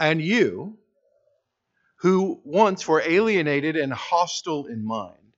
And you, who once were alienated and hostile in mind,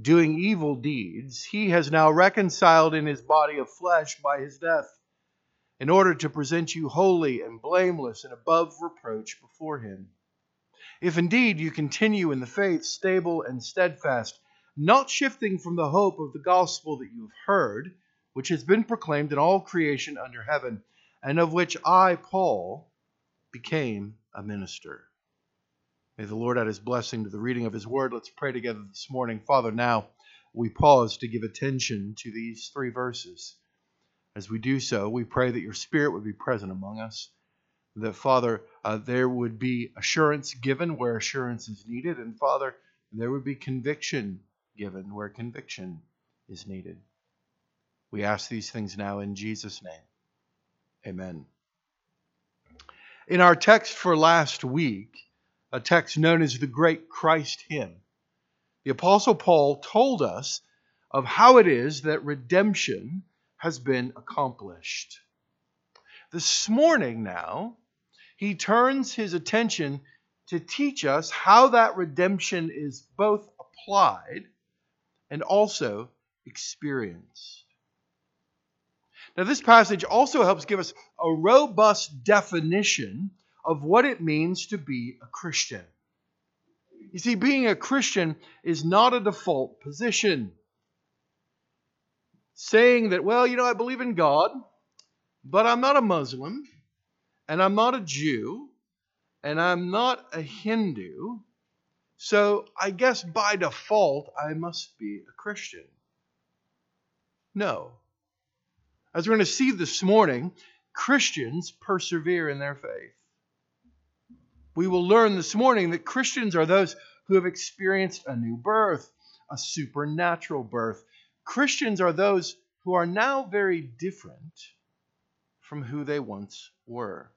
doing evil deeds, he has now reconciled in his body of flesh by his death, in order to present you holy and blameless and above reproach before him. If indeed you continue in the faith, stable and steadfast, not shifting from the hope of the gospel that you have heard, which has been proclaimed in all creation under heaven, and of which I, Paul, became a minister. May the Lord add his blessing to the reading of his word. Let's pray together this morning. Father, now we pause to give attention to these three verses. As we do so, we pray that your Spirit would be present among us, that, Father, uh, there would be assurance given where assurance is needed, and, Father, there would be conviction given where conviction is needed. We ask these things now in Jesus' name. Amen. In our text for last week, a text known as the Great Christ Hymn, the Apostle Paul told us of how it is that redemption has been accomplished. This morning, now, he turns his attention to teach us how that redemption is both applied and also experienced. Now, this passage also helps give us a robust definition of what it means to be a Christian. You see, being a Christian is not a default position. Saying that, well, you know, I believe in God, but I'm not a Muslim, and I'm not a Jew, and I'm not a Hindu, so I guess by default I must be a Christian. No. As we're going to see this morning, Christians persevere in their faith. We will learn this morning that Christians are those who have experienced a new birth, a supernatural birth. Christians are those who are now very different from who they once were.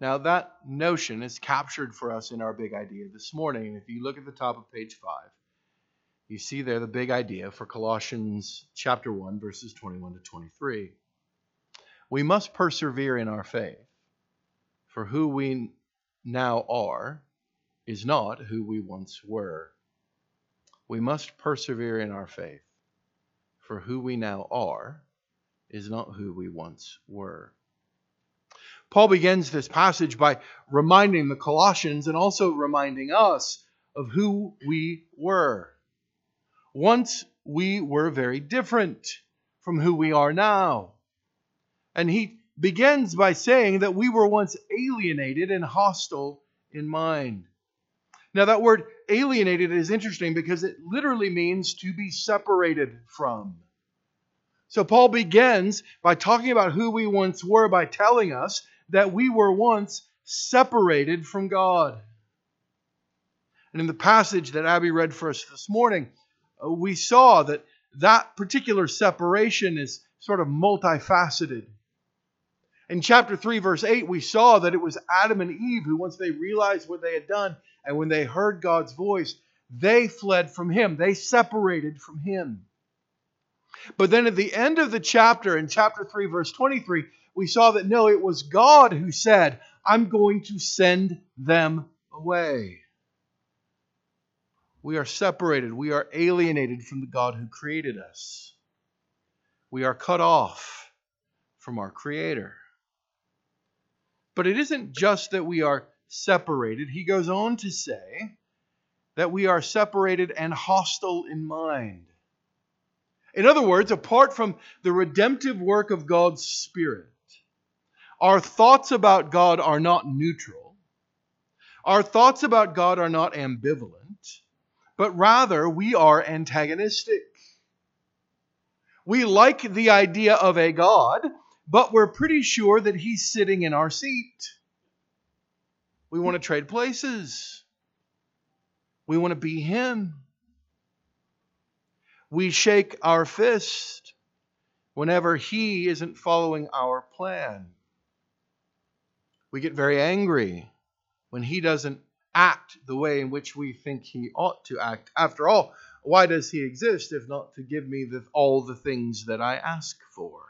Now, that notion is captured for us in our big idea this morning. If you look at the top of page 5, you see there the big idea for Colossians chapter 1, verses 21 to 23. We must persevere in our faith for who we now are is not who we once were. We must persevere in our faith, for who we now are is not who we once were. Paul begins this passage by reminding the Colossians and also reminding us of who we were. Once we were very different from who we are now. And he begins by saying that we were once alienated and hostile in mind. Now, that word alienated is interesting because it literally means to be separated from. So, Paul begins by talking about who we once were by telling us that we were once separated from God. And in the passage that Abby read for us this morning, we saw that that particular separation is sort of multifaceted. In chapter 3, verse 8, we saw that it was Adam and Eve who, once they realized what they had done and when they heard God's voice, they fled from Him. They separated from Him. But then at the end of the chapter, in chapter 3, verse 23, we saw that no, it was God who said, I'm going to send them away. We are separated. We are alienated from the God who created us. We are cut off from our Creator. But it isn't just that we are separated. He goes on to say that we are separated and hostile in mind. In other words, apart from the redemptive work of God's Spirit, our thoughts about God are not neutral. Our thoughts about God are not ambivalent, but rather we are antagonistic. We like the idea of a God but we're pretty sure that he's sitting in our seat. We want to trade places. We want to be him. We shake our fist whenever he isn't following our plan. We get very angry when he doesn't act the way in which we think he ought to act. After all, why does he exist if not to give me the, all the things that I ask for?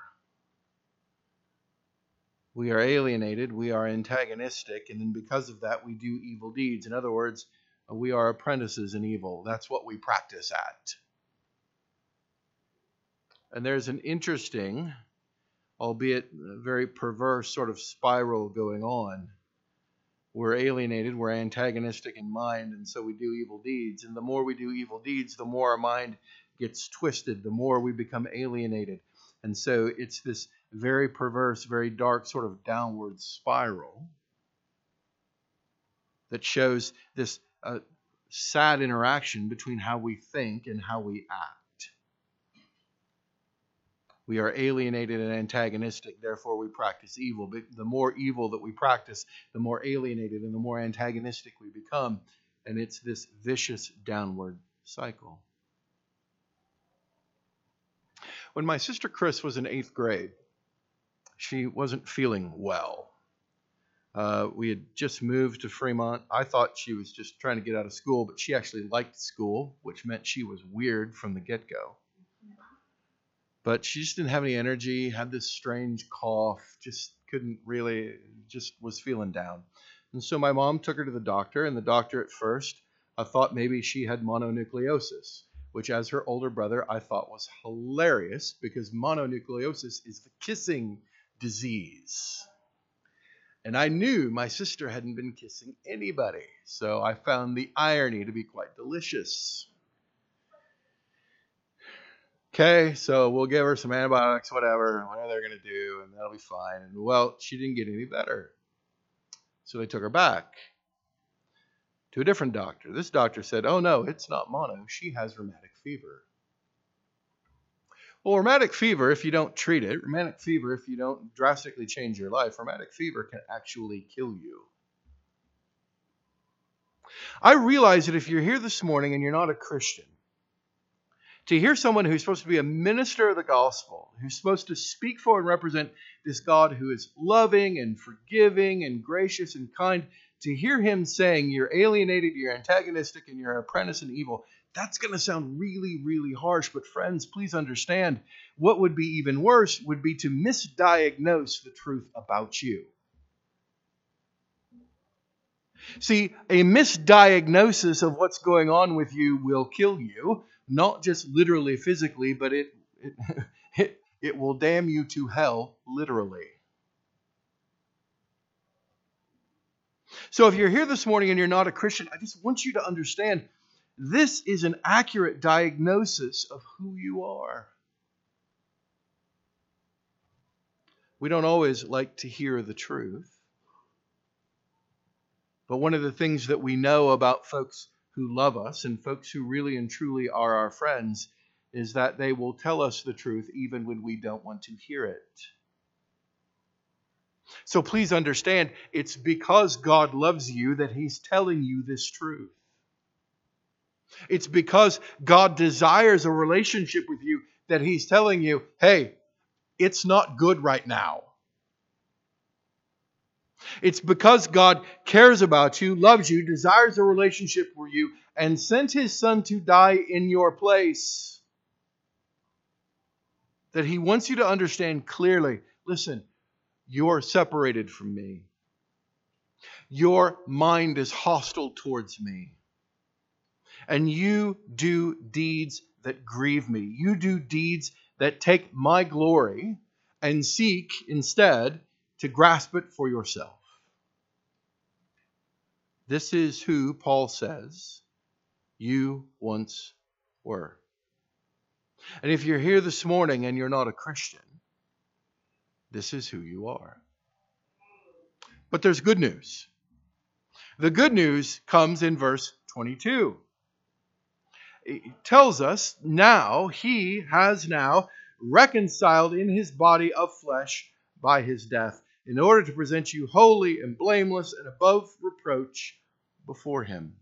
we are alienated, we are antagonistic, and then because of that, we do evil deeds. In other words, we are apprentices in evil. That's what we practice at. And there's an interesting, albeit very perverse sort of spiral going on. We're alienated, we're antagonistic in mind, and so we do evil deeds. And the more we do evil deeds, the more our mind gets twisted, the more we become alienated. And so it's this very perverse, very dark sort of downward spiral that shows this uh, sad interaction between how we think and how we act. We are alienated and antagonistic, therefore we practice evil. But the more evil that we practice, the more alienated and the more antagonistic we become. And it's this vicious downward cycle. When my sister Chris was in eighth grade, she wasn't feeling well. Uh, we had just moved to Fremont. I thought she was just trying to get out of school, but she actually liked school, which meant she was weird from the get go. But she just didn't have any energy, had this strange cough, just couldn't really, just was feeling down. And so my mom took her to the doctor, and the doctor at first I thought maybe she had mononucleosis, which, as her older brother, I thought was hilarious because mononucleosis is the kissing disease. And I knew my sister hadn't been kissing anybody, so I found the irony to be quite delicious. Okay, so we'll give her some antibiotics, whatever, whatever they're going to do, and that'll be fine. And well, she didn't get any better. So they took her back to a different doctor. This doctor said, Oh no, it's not mono. She has rheumatic fever. Well, rheumatic fever, if you don't treat it, rheumatic fever, if you don't drastically change your life, rheumatic fever can actually kill you. I realize that if you're here this morning and you're not a Christian, to hear someone who's supposed to be a minister of the gospel, who's supposed to speak for and represent this God who is loving and forgiving and gracious and kind, to hear him saying you're alienated, you're antagonistic, and you're an apprentice in evil, that's going to sound really, really harsh. But, friends, please understand what would be even worse would be to misdiagnose the truth about you. See, a misdiagnosis of what's going on with you will kill you, not just literally physically, but it, it, it, it will damn you to hell literally. So, if you're here this morning and you're not a Christian, I just want you to understand this is an accurate diagnosis of who you are. We don't always like to hear the truth. But one of the things that we know about folks who love us and folks who really and truly are our friends is that they will tell us the truth even when we don't want to hear it. So please understand, it's because God loves you that He's telling you this truth. It's because God desires a relationship with you that He's telling you, hey, it's not good right now. It's because God cares about you, loves you, desires a relationship with you, and sent His Son to die in your place. That He wants you to understand clearly listen, you're separated from me. Your mind is hostile towards me and you do deeds that grieve me. You do deeds that take my glory and seek instead to grasp it for yourself. This is who Paul says you once were. And if you're here this morning and you're not a Christian, this is who you are. But there's good news. The good news comes in verse 22 It tells us now he has now reconciled in his body of flesh by his death in order to present you holy and blameless and above reproach before him.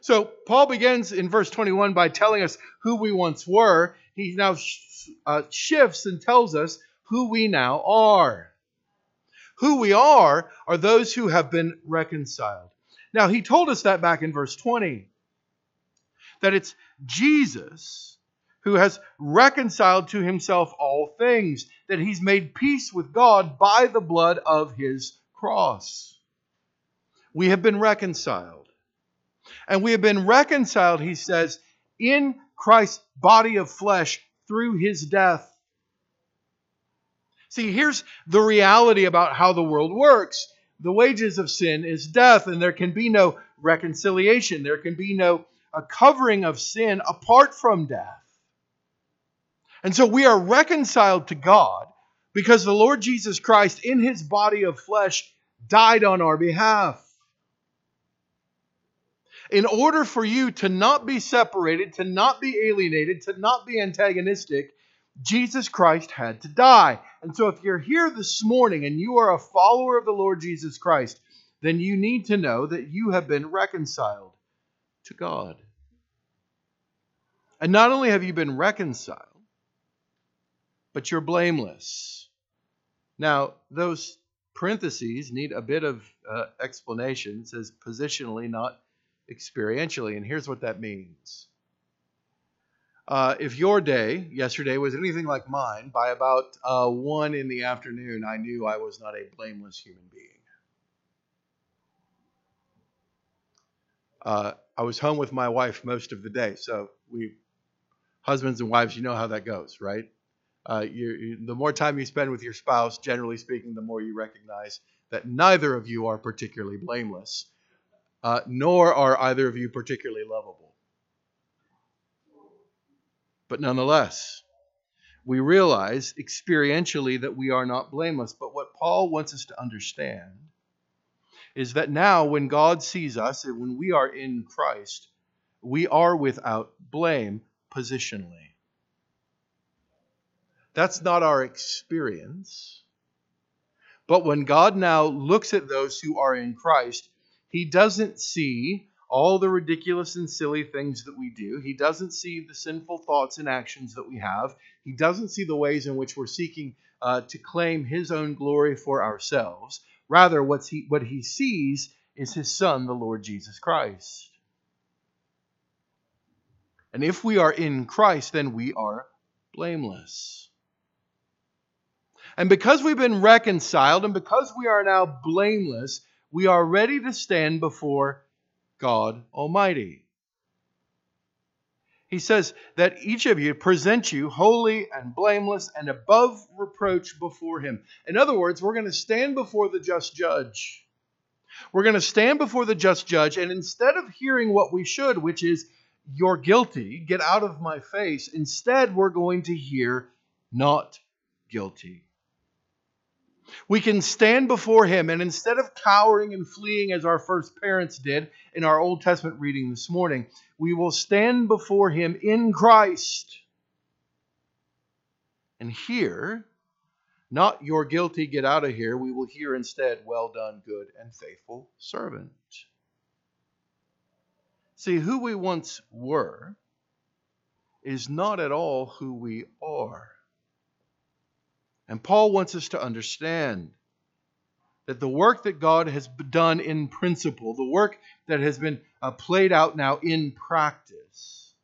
So Paul begins in verse 21 by telling us who we once were. He now sh- uh, shifts and tells us who we now are. Who we are are those who have been reconciled. Now, he told us that back in verse 20 that it's Jesus who has reconciled to himself all things. That he's made peace with God by the blood of his cross. We have been reconciled. And we have been reconciled, he says, in Christ's body of flesh through his death. See, here's the reality about how the world works the wages of sin is death, and there can be no reconciliation. There can be no covering of sin apart from death. And so we are reconciled to God because the Lord Jesus Christ, in his body of flesh, died on our behalf. In order for you to not be separated, to not be alienated, to not be antagonistic, Jesus Christ had to die. And so, if you're here this morning and you are a follower of the Lord Jesus Christ, then you need to know that you have been reconciled to God. And not only have you been reconciled, but you're blameless. Now, those parentheses need a bit of uh, explanation. It says positionally, not experientially. And here's what that means uh, if your day yesterday was anything like mine, by about uh, one in the afternoon, I knew I was not a blameless human being. Uh, I was home with my wife most of the day, so we, husbands and wives, you know how that goes, right? Uh, you, the more time you spend with your spouse, generally speaking, the more you recognize that neither of you are particularly blameless, uh, nor are either of you particularly lovable. But nonetheless, we realize experientially that we are not blameless. But what Paul wants us to understand is that now, when God sees us and when we are in Christ, we are without blame positionally. That's not our experience. But when God now looks at those who are in Christ, he doesn't see all the ridiculous and silly things that we do. He doesn't see the sinful thoughts and actions that we have. He doesn't see the ways in which we're seeking uh, to claim His own glory for ourselves. Rather, what's he, what He sees is His Son, the Lord Jesus Christ. And if we are in Christ, then we are blameless. And because we've been reconciled and because we are now blameless, we are ready to stand before God Almighty. He says that each of you present you holy and blameless and above reproach before Him. In other words, we're going to stand before the just judge. We're going to stand before the just judge, and instead of hearing what we should, which is, You're guilty, get out of my face, instead we're going to hear, Not guilty. We can stand before Him, and instead of cowering and fleeing as our first parents did in our Old Testament reading this morning, we will stand before Him in Christ. And here, not your guilty, get out of here, we will hear instead, well done, good and faithful servant. See, who we once were is not at all who we are. And Paul wants us to understand that the work that God has done in principle, the work that has been uh, played out now in practice,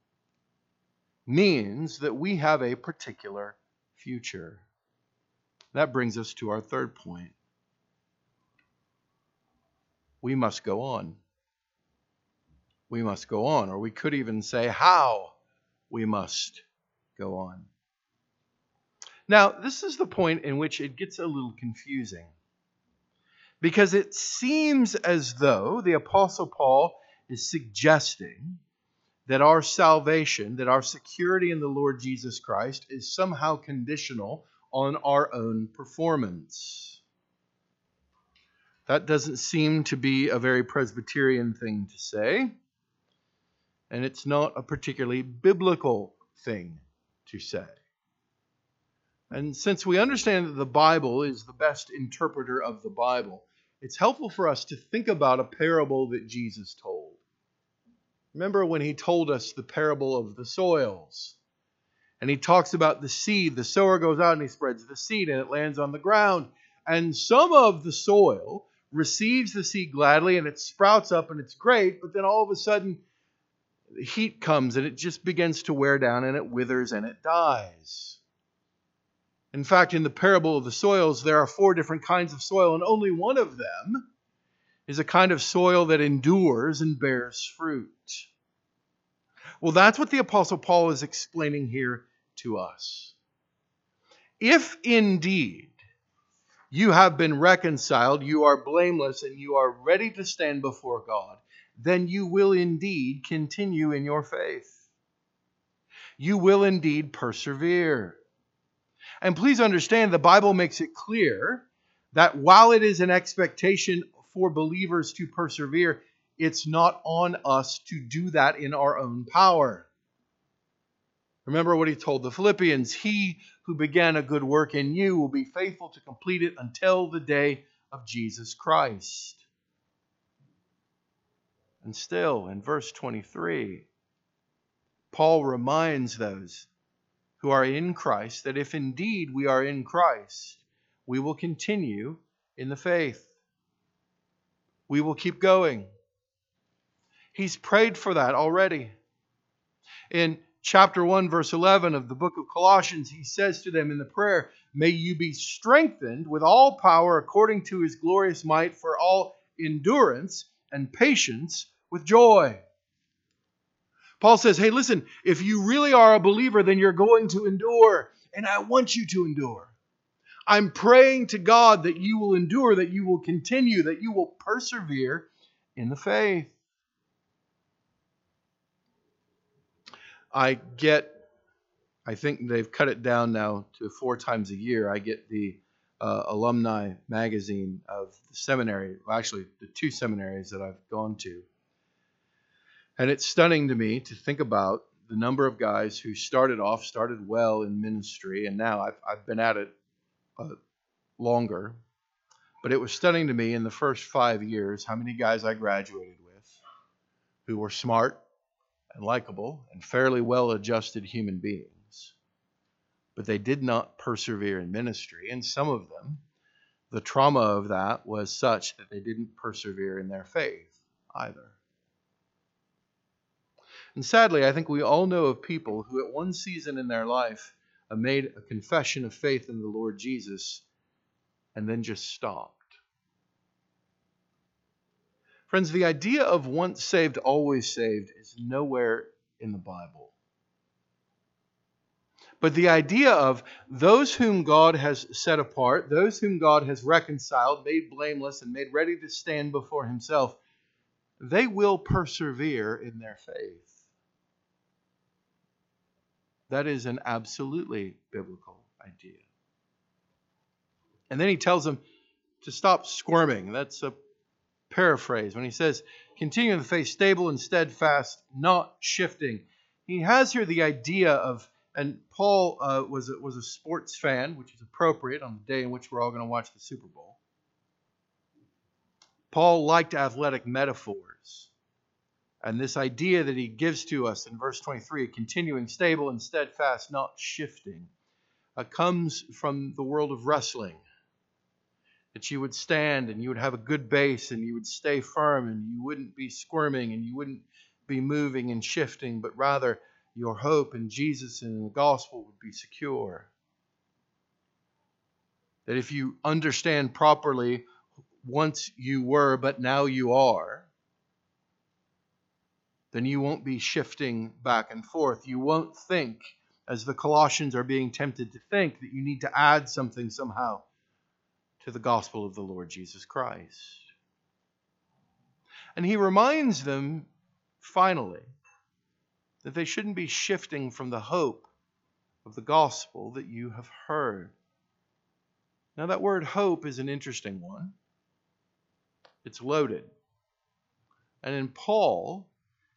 means that we have a particular future. That brings us to our third point. We must go on. We must go on, or we could even say how we must go on. Now, this is the point in which it gets a little confusing. Because it seems as though the Apostle Paul is suggesting that our salvation, that our security in the Lord Jesus Christ is somehow conditional on our own performance. That doesn't seem to be a very Presbyterian thing to say, and it's not a particularly biblical thing to say. And since we understand that the Bible is the best interpreter of the Bible, it's helpful for us to think about a parable that Jesus told. Remember when he told us the parable of the soils? And he talks about the seed. The sower goes out and he spreads the seed and it lands on the ground. And some of the soil receives the seed gladly and it sprouts up and it's great, but then all of a sudden the heat comes and it just begins to wear down and it withers and it dies. In fact, in the parable of the soils, there are four different kinds of soil, and only one of them is a kind of soil that endures and bears fruit. Well, that's what the Apostle Paul is explaining here to us. If indeed you have been reconciled, you are blameless, and you are ready to stand before God, then you will indeed continue in your faith. You will indeed persevere. And please understand, the Bible makes it clear that while it is an expectation for believers to persevere, it's not on us to do that in our own power. Remember what he told the Philippians He who began a good work in you will be faithful to complete it until the day of Jesus Christ. And still, in verse 23, Paul reminds those who are in Christ that if indeed we are in Christ, we will continue in the faith. We will keep going. He's prayed for that already. In chapter 1, verse 11 of the book of Colossians, he says to them in the prayer, May you be strengthened with all power according to his glorious might for all endurance and patience with joy. Paul says, Hey, listen, if you really are a believer, then you're going to endure, and I want you to endure. I'm praying to God that you will endure, that you will continue, that you will persevere in the faith. I get, I think they've cut it down now to four times a year. I get the uh, alumni magazine of the seminary, well, actually, the two seminaries that I've gone to. And it's stunning to me to think about the number of guys who started off, started well in ministry, and now I've, I've been at it uh, longer. But it was stunning to me in the first five years how many guys I graduated with who were smart and likable and fairly well adjusted human beings. But they did not persevere in ministry. And some of them, the trauma of that was such that they didn't persevere in their faith either. And sadly, I think we all know of people who, at one season in their life, uh, made a confession of faith in the Lord Jesus and then just stopped. Friends, the idea of once saved, always saved is nowhere in the Bible. But the idea of those whom God has set apart, those whom God has reconciled, made blameless, and made ready to stand before Himself, they will persevere in their faith. That is an absolutely biblical idea. And then he tells them to stop squirming. That's a paraphrase. When he says, continue in the faith, stable and steadfast, not shifting. He has here the idea of, and Paul uh, was, a, was a sports fan, which is appropriate on the day in which we're all going to watch the Super Bowl. Paul liked athletic metaphors. And this idea that he gives to us in verse 23, continuing stable and steadfast, not shifting, uh, comes from the world of wrestling. That you would stand and you would have a good base and you would stay firm and you wouldn't be squirming and you wouldn't be moving and shifting, but rather your hope in Jesus and in the gospel would be secure. That if you understand properly, once you were, but now you are, then you won't be shifting back and forth. You won't think, as the Colossians are being tempted to think, that you need to add something somehow to the gospel of the Lord Jesus Christ. And he reminds them, finally, that they shouldn't be shifting from the hope of the gospel that you have heard. Now, that word hope is an interesting one. It's loaded. And in Paul,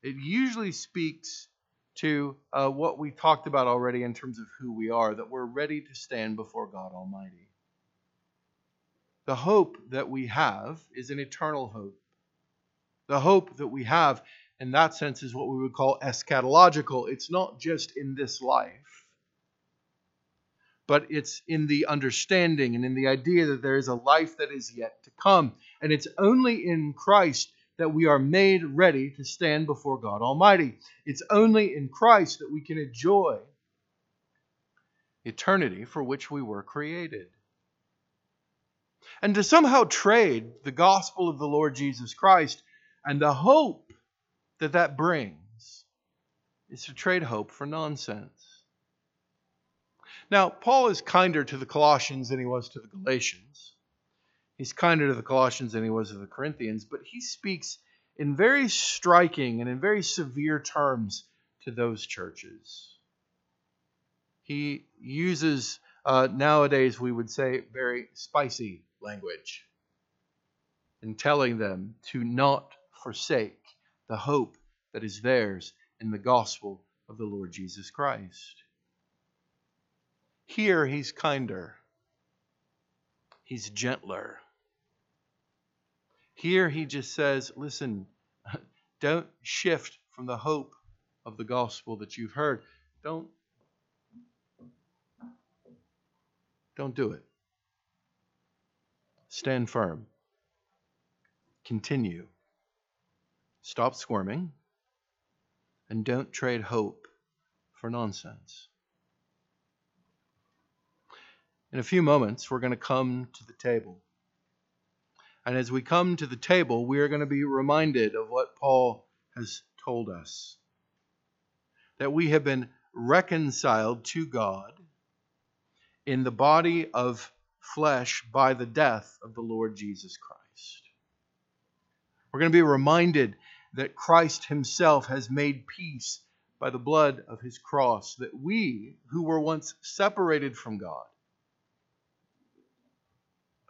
it usually speaks to uh, what we talked about already in terms of who we are, that we're ready to stand before God Almighty. The hope that we have is an eternal hope. The hope that we have, in that sense, is what we would call eschatological. It's not just in this life, but it's in the understanding and in the idea that there is a life that is yet to come. And it's only in Christ that we are made ready to stand before God Almighty. It's only in Christ that we can enjoy eternity for which we were created. And to somehow trade the gospel of the Lord Jesus Christ and the hope that that brings is to trade hope for nonsense. Now, Paul is kinder to the Colossians than he was to the Galatians. He's kinder to the Colossians than he was to the Corinthians, but he speaks in very striking and in very severe terms to those churches. He uses, uh, nowadays, we would say, very spicy language in telling them to not forsake the hope that is theirs in the gospel of the Lord Jesus Christ. Here, he's kinder, he's gentler. Here he just says, listen, don't shift from the hope of the gospel that you've heard. Don't don't do it. Stand firm. Continue. Stop squirming and don't trade hope for nonsense. In a few moments, we're going to come to the table. And as we come to the table, we are going to be reminded of what Paul has told us that we have been reconciled to God in the body of flesh by the death of the Lord Jesus Christ. We're going to be reminded that Christ himself has made peace by the blood of his cross, that we, who were once separated from God,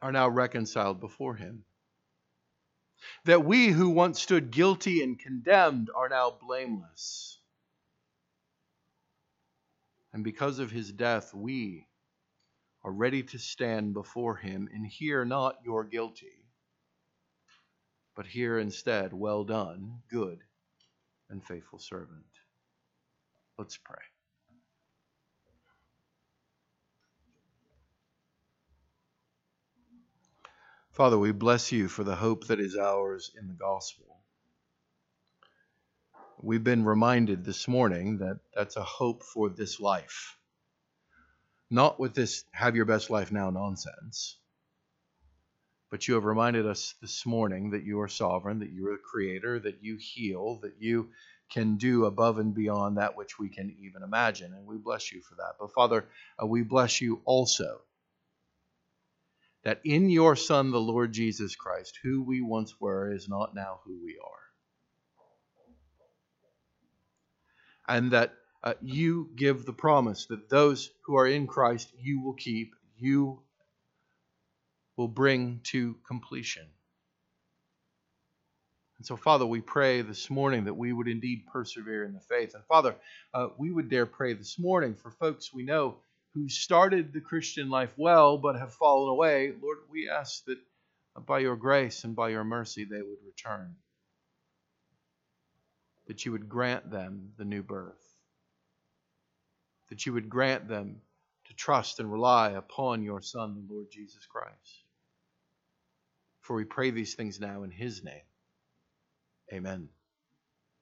are now reconciled before him. That we who once stood guilty and condemned are now blameless. And because of his death, we are ready to stand before him and hear not you're guilty, but hear instead, well done, good and faithful servant. Let's pray. Father, we bless you for the hope that is ours in the gospel. We've been reminded this morning that that's a hope for this life. Not with this have your best life now nonsense, but you have reminded us this morning that you are sovereign, that you are the creator, that you heal, that you can do above and beyond that which we can even imagine. And we bless you for that. But Father, uh, we bless you also that in your Son, the Lord Jesus Christ, who we once were is not now who we are. And that uh, you give the promise that those who are in Christ you will keep, you will bring to completion. And so, Father, we pray this morning that we would indeed persevere in the faith. And, Father, uh, we would dare pray this morning for folks we know who started the Christian life well but have fallen away, Lord, we ask that by your grace and by your mercy they would return. That you would grant them the new birth. That you would grant them to trust and rely upon your Son, the Lord Jesus Christ. For we pray these things now in his name. Amen.